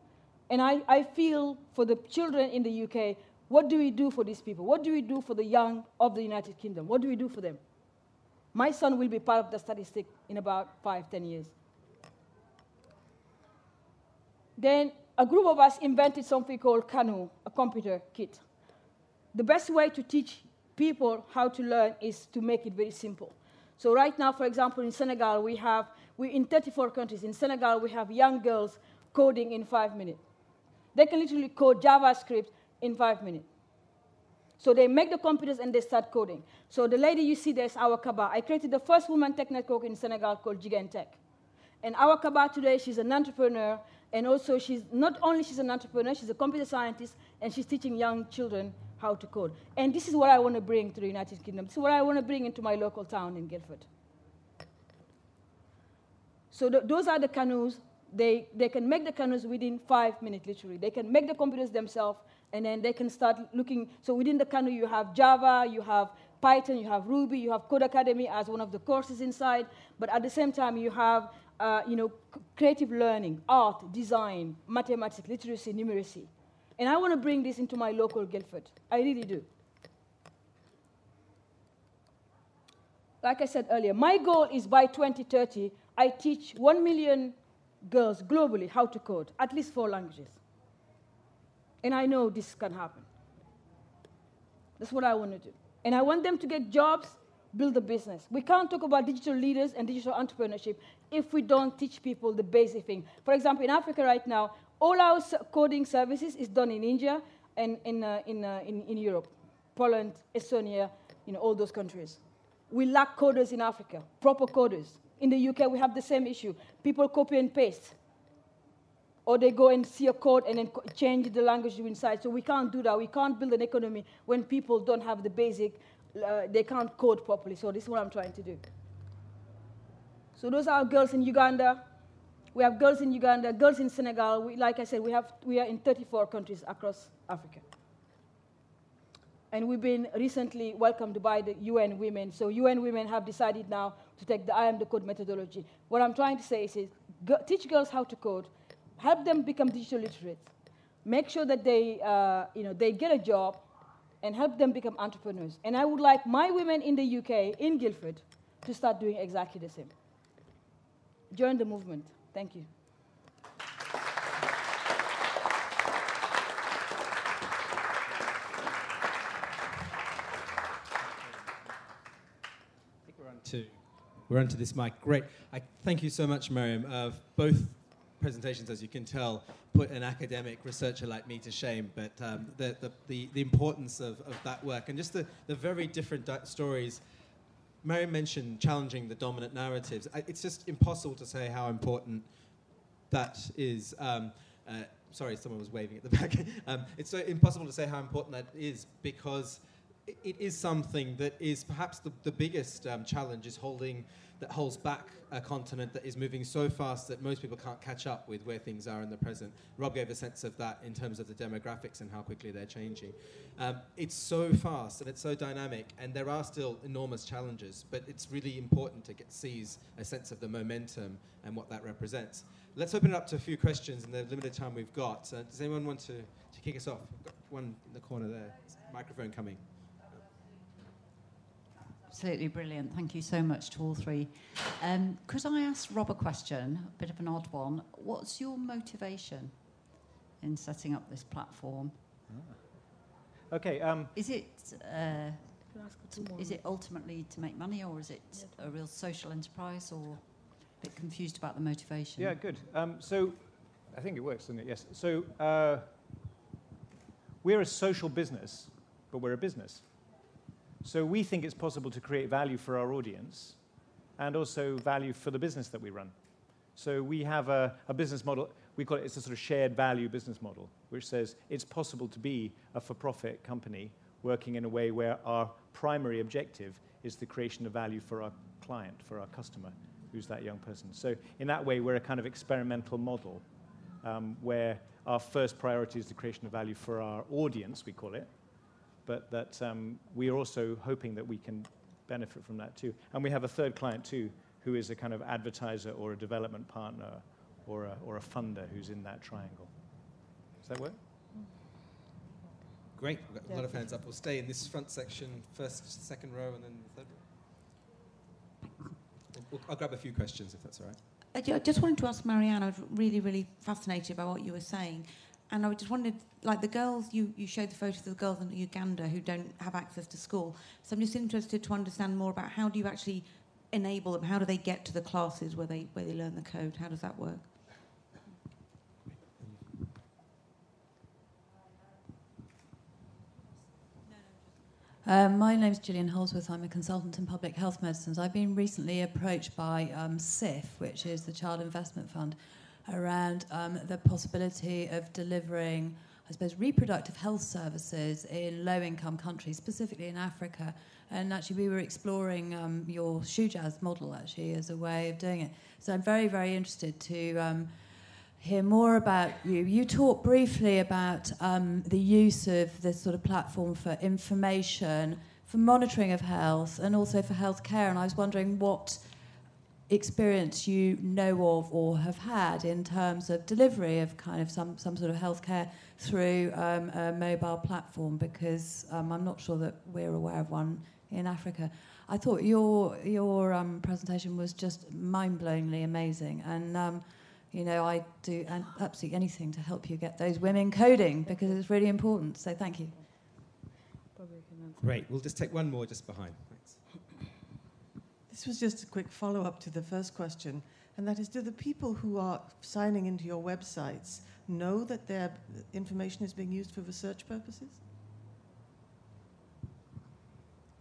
and I, I feel for the children in the UK, what do we do for these people? What do we do for the young of the United Kingdom? What do we do for them? My son will be part of the statistic in about five, ten years. Then a group of us invented something called Kano, a computer kit the best way to teach people how to learn is to make it very simple. So right now, for example, in Senegal, we have, we, in 34 countries, in Senegal, we have young girls coding in five minutes. They can literally code JavaScript in five minutes. So they make the computers and they start coding. So the lady you see there is Awa Kaba. I created the first woman tech network in Senegal called Jjiguene Tech. And Awa Kaba today, she's an entrepreneur, and also she's not only she's an entrepreneur, she's a computer scientist, and she's teaching young children how to code. And this is what I want to bring to the United Kingdom. This is what I want to bring into my local town in Guildford. So th those are the canoes. They, they can make the canoes within five minutes, literally. They can make the computers themselves, and then they can start looking. So within the canoe, you have Java, you have Python, you have Ruby, you have Codecademy as one of the courses inside. But at the same time, you have uh, you know, creative learning, art, design, mathematics, literacy, numeracy. And I want to bring this into my local Guildford. I really do. Like I said earlier, my goal is by 2030, I teach 1 million girls globally how to code, at least four languages. And I know this can happen. That's what I want to do. And I want them to get jobs build a business. We can't talk about digital leaders and digital entrepreneurship if we don't teach people the basic thing. For example, in Africa right now, all our coding services is done in India and in, uh, in, uh, in, in Europe, Poland, Estonia, know, all those countries. We lack coders in Africa, proper coders. In the UK, we have the same issue. People copy and paste or they go and see a code and then change the language inside. So we can't do that. We can't build an economy when people don't have the basic, uh, they can't code properly. So this is what I'm trying to do. So those are girls in Uganda. We have girls in Uganda, girls in Senegal. We, like I said, we, have, we are in 34 countries across Africa. And we've been recently welcomed by the UN Women. So UN Women have decided now to take the I am the code methodology. What I'm trying to say is, is teach girls how to code, help them become digital literate, make sure that they, uh, you know, they get a job, and help them become entrepreneurs. And I would like my women in the UK, in Guildford, to start doing exactly the same. Join the movement. Thank you. I think we're on to we're onto this mic. Great. I thank you so much, Mariéme. Uh, both presentations, as you can tell, put an academic researcher like me to shame. But um, the, the, the, the importance of, of that work and just the, the very different di- stories. Mariéme mentioned challenging the dominant narratives. I, it's just impossible to say how important that is. Um, uh, sorry, someone was waving at the back. um, it's so impossible to say how important that is because it is something that is perhaps the, the biggest um, challenge is holding that holds back a continent that is moving so fast that most people can't catch up with where things are in the present. Rob gave a sense of that in terms of the demographics and how quickly they're changing. Um, it's so fast and it's so dynamic, and there are still enormous challenges, but it's really important to get seize a sense of the momentum and what that represents. Let's open it up to a few questions in the limited time we've got. Uh, does anyone want to, to kick us off? We've got one in the corner there. Microphone coming. Absolutely brilliant. Thank you so much to all three. Um, could I ask Rob a question, a bit of an odd one? What's your motivation in setting up this platform? Okay, um, Is it uh, Can I ask for two more is it ultimately to make money, or is it a real social enterprise, or a bit confused about the motivation? yeah, good. Um, so I think it works, doesn't it? Yes. So uh, we're a social business, but we're a business. So we think it's possible to create value for our audience and also value for the business that we run. So we have a, a business model, we call it, it's a sort of shared value business model, which says it's possible to be a for-profit company working in a way where our primary objective is the creation of value for our client, for our customer, who's that young person. So in that way, we're a kind of experimental model um, where our first priority is the creation of value for our audience, we call it, but that um, we are also hoping that we can benefit from that too. And we have a third client too, who is a kind of advertiser or a development partner or a, or a funder who's in that triangle. Does that work? Great. We've got a lot of hands up. We'll stay in this front section, first, second row, and then the third row. We'll- I'll grab a few questions if that's all right. I I just wanted to ask Marianne, I was really, really fascinated by what you were saying. And I just wondered, like the girls, you, you showed the photos of the girls in Uganda who don't have access to school. So I'm just interested to understand more about how do you actually enable them? How do they get to the classes where they, where they learn the code? How does that work? Um, my name's Gillian Holsworth. I'm a consultant in public health medicines. I've been recently approached by um, CIFF, which is the Child Investment Fund, around um, the possibility of delivering, I suppose, reproductive health services in low income countries, specifically in Africa. And actually, we were exploring um, your Shujaaz model actually as a way of doing it. So I'm very, very interested to. Um, hear more about you. You talked briefly about um, the use of this sort of platform for information, for monitoring of health, and also for healthcare. And I was wondering what experience you know of or have had in terms of delivery of kind of some, some sort of healthcare through um, a mobile platform, because um, I'm not sure that we're aware of one in Africa. I thought your your um, presentation was just mind-blowingly amazing, and um, you know, I do an- absolutely anything to help you get those women coding because it's really important. So thank you. Probably can answer. Great. We'll just take one more just behind. Thanks. This was just a quick follow up to the first question, and that is do the people who are signing into your websites know that their information is being used for research purposes?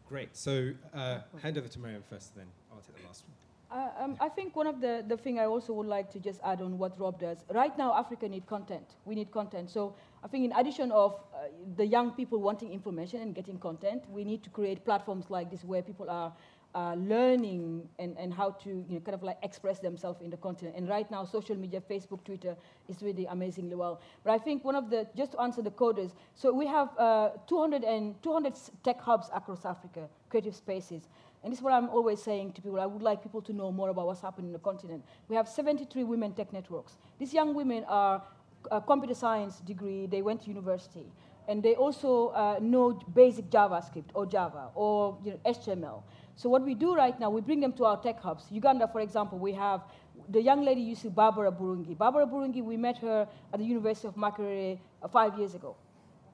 Great. So uh, hand over to Mariéme first, then I'll take the last one. Uh, um, I think one of the, the thing I also would like to just add on what Rob does. Right now, Africa need content. We need content. So I think in addition of uh, the young people wanting information and getting content, we need to create platforms like this where people are uh, learning and, and how to you know, kind of like express themselves in the continent. And right now, social media, Facebook, Twitter is really amazingly well. But I think one of the, just to answer the coders, so we have uh, 200, and 200 tech hubs across Africa, creative spaces. And this is what I'm always saying to people. I would like people to know more about what's happening in the continent. We have 73 women tech networks. These young women are a computer science degree, they went to university. And they also uh, know basic JavaScript or Java or you know, HTML. So what we do right now, we bring them to our tech hubs. Uganda, for example, we have the young lady you see, Barbara Birungi. Barbara Birungi, we met her at the University of Makerere uh, five years ago,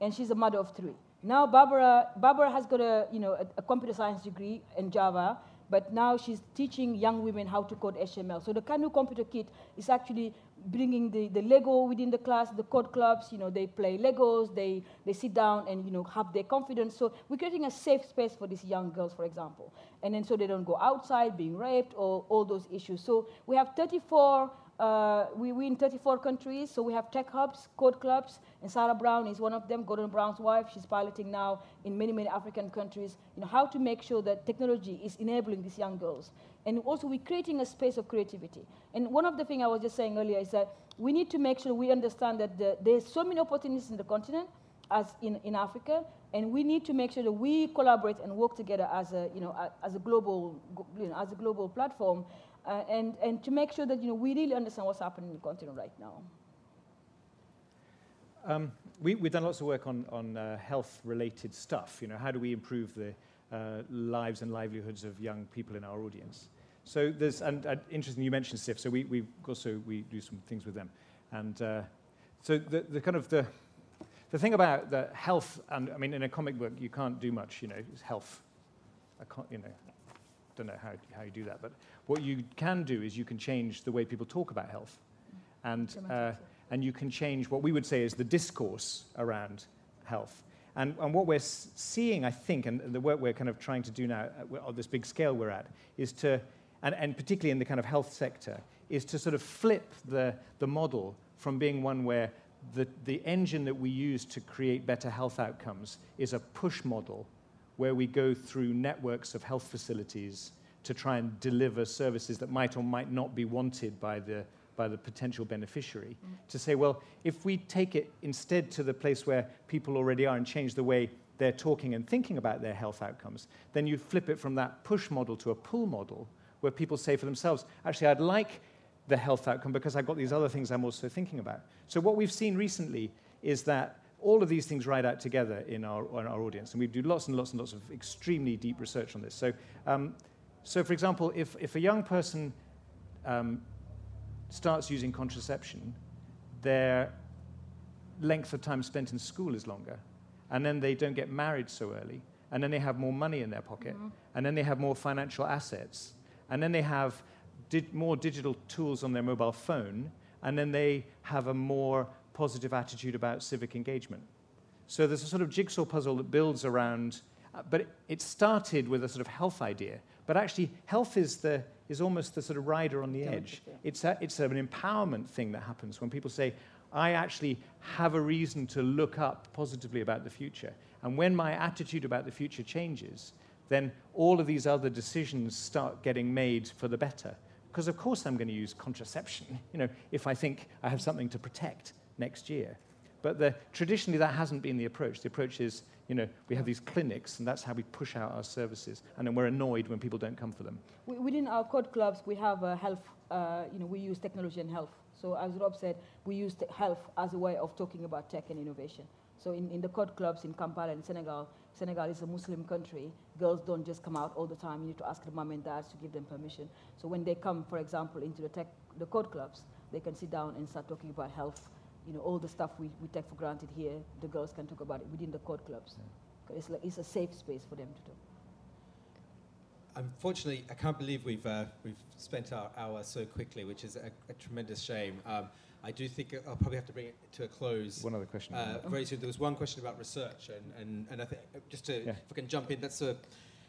and she's a mother of three. Now Barbara, Barbara has got a, you know, a, a computer science degree in Java, but now she's teaching young women how to code HTML. So the Kano Computer Kit is actually bringing the, the Lego within the class, the code clubs, you know, they play Legos, they, they sit down and, you know, have their confidence. So we're creating a safe space for these young girls, for example. And then so they don't go outside being raped or all those issues. So we have 34 uh, we, in 34 countries, so we have tech hubs, code clubs, and Sarah Brown is one of them, Gordon Brown's wife. She's piloting now in many, many African countries, you know, how to make sure that technology is enabling these young girls. And also we're creating a space of creativity. And one of the things I was just saying earlier is that we need to make sure we understand that the, there's so many opportunities in the continent as in, in Africa, and we need to make sure that we collaborate and work together as a, you know, as a global, you know, as a global platform uh, and, and to make sure that you know, we really understand what's happening in the continent right now. Um, we, have done lots of work on, on uh, health-related stuff. You know, how do we improve the uh, lives and livelihoods of young people in our audience? So there's, and interesting you mentioned CIFF. So we, we also we do some things with them, and uh, so the, the kind of the the thing about the health, and I mean, in a comic book, you can't do much. You know, it's health. I can't, you know, don't know how, how you do that, but what you can do is you can change the way people talk about health. And, uh, and you can change what we would say is the discourse around health. And, and what we're seeing, I think, and the work we're kind of trying to do now uh, on this big scale we're at, is to, and, and particularly in the kind of health sector, is to sort of flip the, the model from being one where the, the engine that we use to create better health outcomes is a push model where we go through networks of health facilities to try and deliver services that might or might not be wanted by the, by the potential beneficiary. Mm. To say, well, if we take it instead to the place where people already are and change the way they're talking and thinking about their health outcomes, then you flip it from that push model to a pull model where people say for themselves, actually, I'd like the health outcome because I've got these other things I'm also thinking about. So, what we've seen recently is that all of these things ride out together in our, in our audience. And we do lots and lots and lots of extremely deep research on this. So, um, so for example, if, if a young person um, starts using contraception, their length of time spent in school is longer. And then they don't get married so early. And then they have more money in their pocket. Mm-hmm. And then they have more financial assets. And then they have di- more digital tools on their mobile phone. And then they have a more positive attitude about civic engagement. So there's a sort of jigsaw puzzle that builds around, uh, but it, it, started with a sort of health idea. But actually, health is, the, is almost the sort of rider on the edge. It's, a, it's an empowerment thing that happens when people say, I actually have a reason to look up positively about the future. And when my attitude about the future changes, then all of these other decisions start getting made for the better. Because of course I'm going to use contraception, you know, if I think I have something to protect next year. But the, traditionally, that hasn't been the approach. The approach is, you know, we have these clinics, and that's how we push out our services, and then we're annoyed when people don't come for them. Within our code clubs, we have a health, uh, you know, we use technology and health. So as Rob said, we use health as a way of talking about tech and innovation. So in, in the code clubs in Kampala and Senegal, Senegal is a Muslim country. Girls don't just come out all the time. You need to ask the mom and dads to give them permission. So when they come, for example, into the, tech, the code clubs, they can sit down and start talking about health you know, all the stuff we, we take for granted here, the girls can talk about it within the code clubs. Yeah. It's, like, it's a safe space for them to talk. unfortunately, I can't believe we've uh, we've spent our hour so quickly, which is a, a tremendous shame. Um, I do think I'll probably have to bring it to a close. One other question. Uh, very soon. There was one question about research, and, and, and I think just to Yeah. if I can jump in, that's a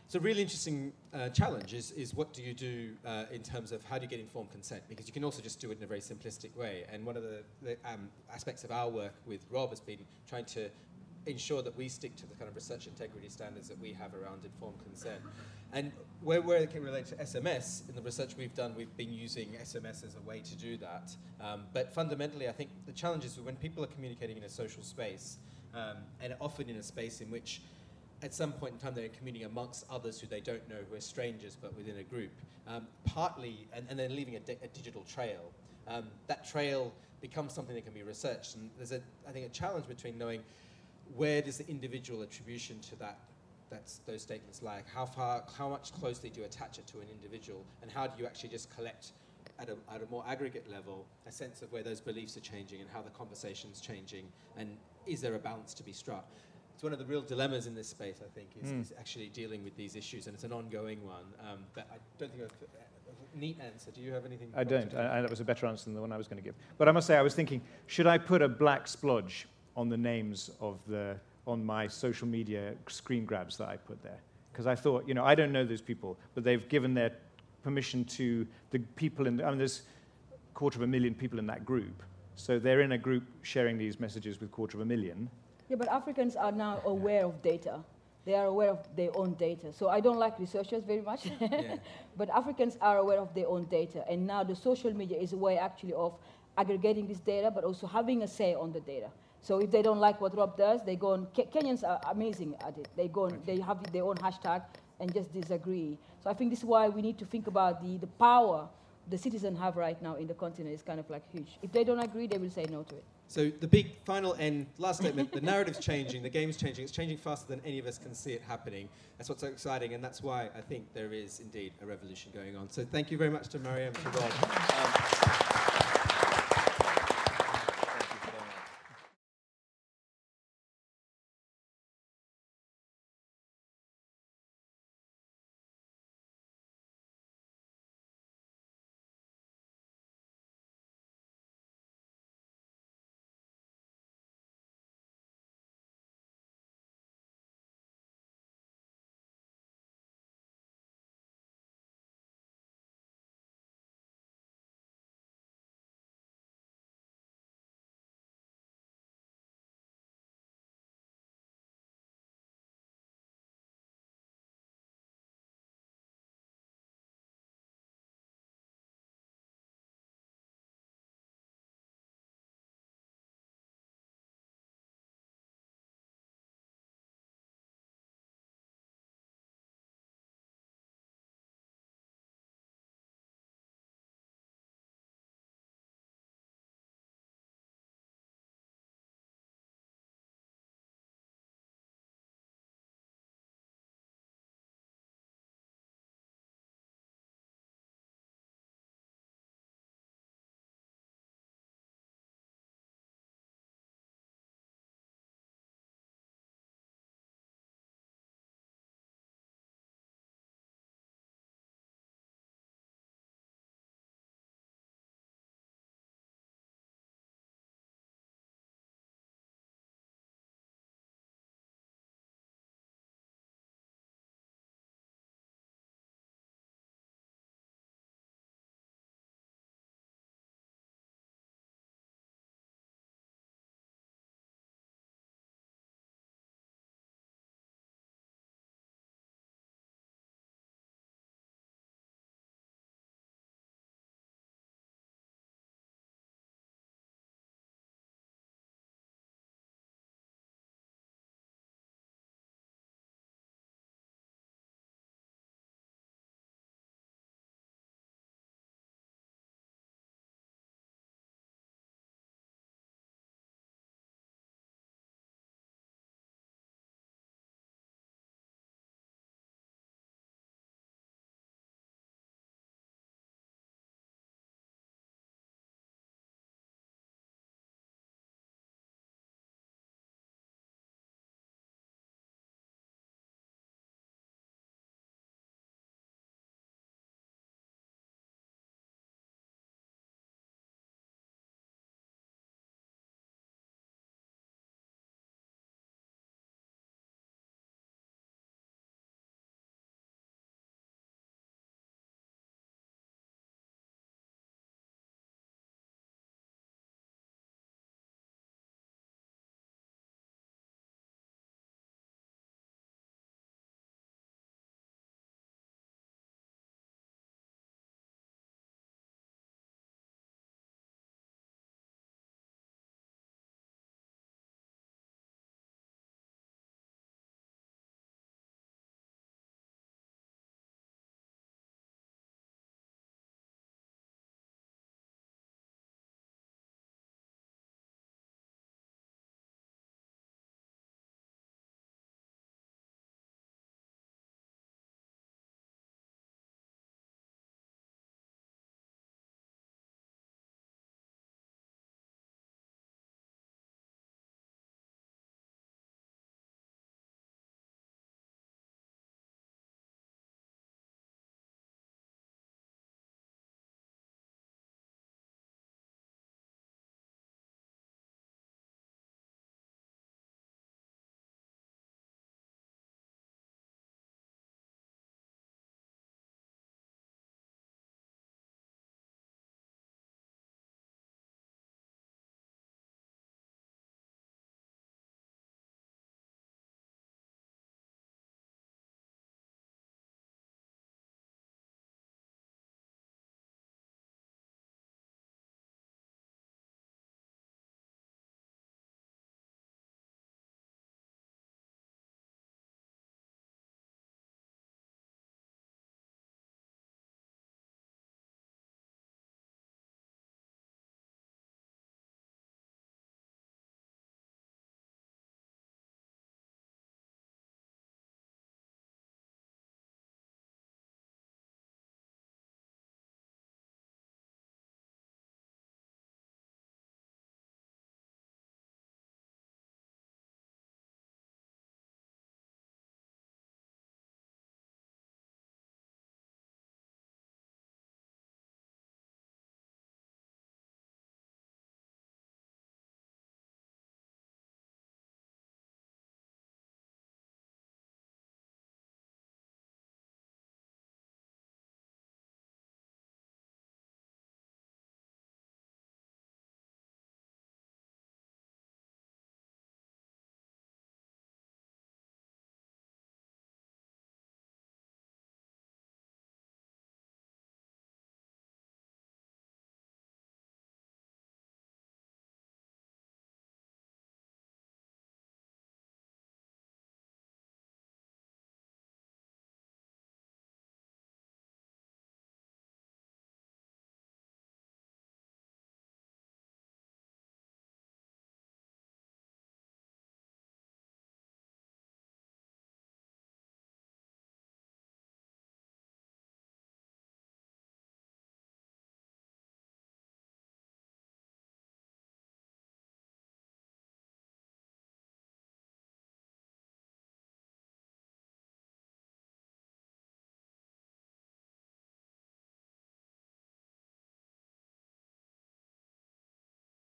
it's a really interesting uh, challenge. Is is what do you do uh, in terms of how do you get informed consent? Because you can also just do it in a very simplistic way. And one of the, the um, aspects of our work with Rob has been trying to ensure that we stick to the kind of research integrity standards that we have around informed consent. And where, where it can relate to SMS, in the research we've done, we've been using SMS as a way to do that. Um, but fundamentally, I think the challenge is when people are communicating in a social space, um, and often in a space in which at some point in time they're communing amongst others who they don't know, who are strangers but within a group, um, partly, and, and then leaving a, di- a digital trail. Um, that trail becomes something that can be researched. And there's, a, I think, a challenge between knowing where does the individual attribution to that that's those statements lie? How far, how much closely do you attach it to an individual, and how do you actually just collect at a, at a more aggregate level a sense of where those beliefs are changing and how the conversation's changing, and is there a balance to be struck? One of the real dilemmas in this space, I think, is, Mm. is actually dealing with these issues, and it's an ongoing one. Um, but I don't think I've a neat answer. Do you have anything? I don't. I, I, that was a better answer than the one I was going to give. But I must say, I was thinking, should I put a black splodge on the names of the on my social media screen grabs that I put there? Because I thought, you know, I don't know those people, but they've given their permission to the people in. The, I mean, there's a quarter of a million people in that group, so they're in a group sharing these messages with quarter of a million. Yeah, but Africans are now aware of data. They are aware of their own data. So I don't like researchers very much, Yeah. but Africans are aware of their own data. And now the social media is a way actually of aggregating this data, but also having a say on the data. So if they don't like what Rob does, they go on. Ke- Kenyans are amazing at it. They go on, they have their own hashtag and just disagree. So I think this is why we need to think about the, the power the citizens have right now in the continent is kind of like huge. If they don't agree, they will say no to it. So the big final end, last statement, the narrative's changing, the game's changing, it's changing faster than any of us can see it happening. That's what's so exciting, and that's why I think there is indeed a revolution going on. So thank you very much to Mariéme, to Rob. Um,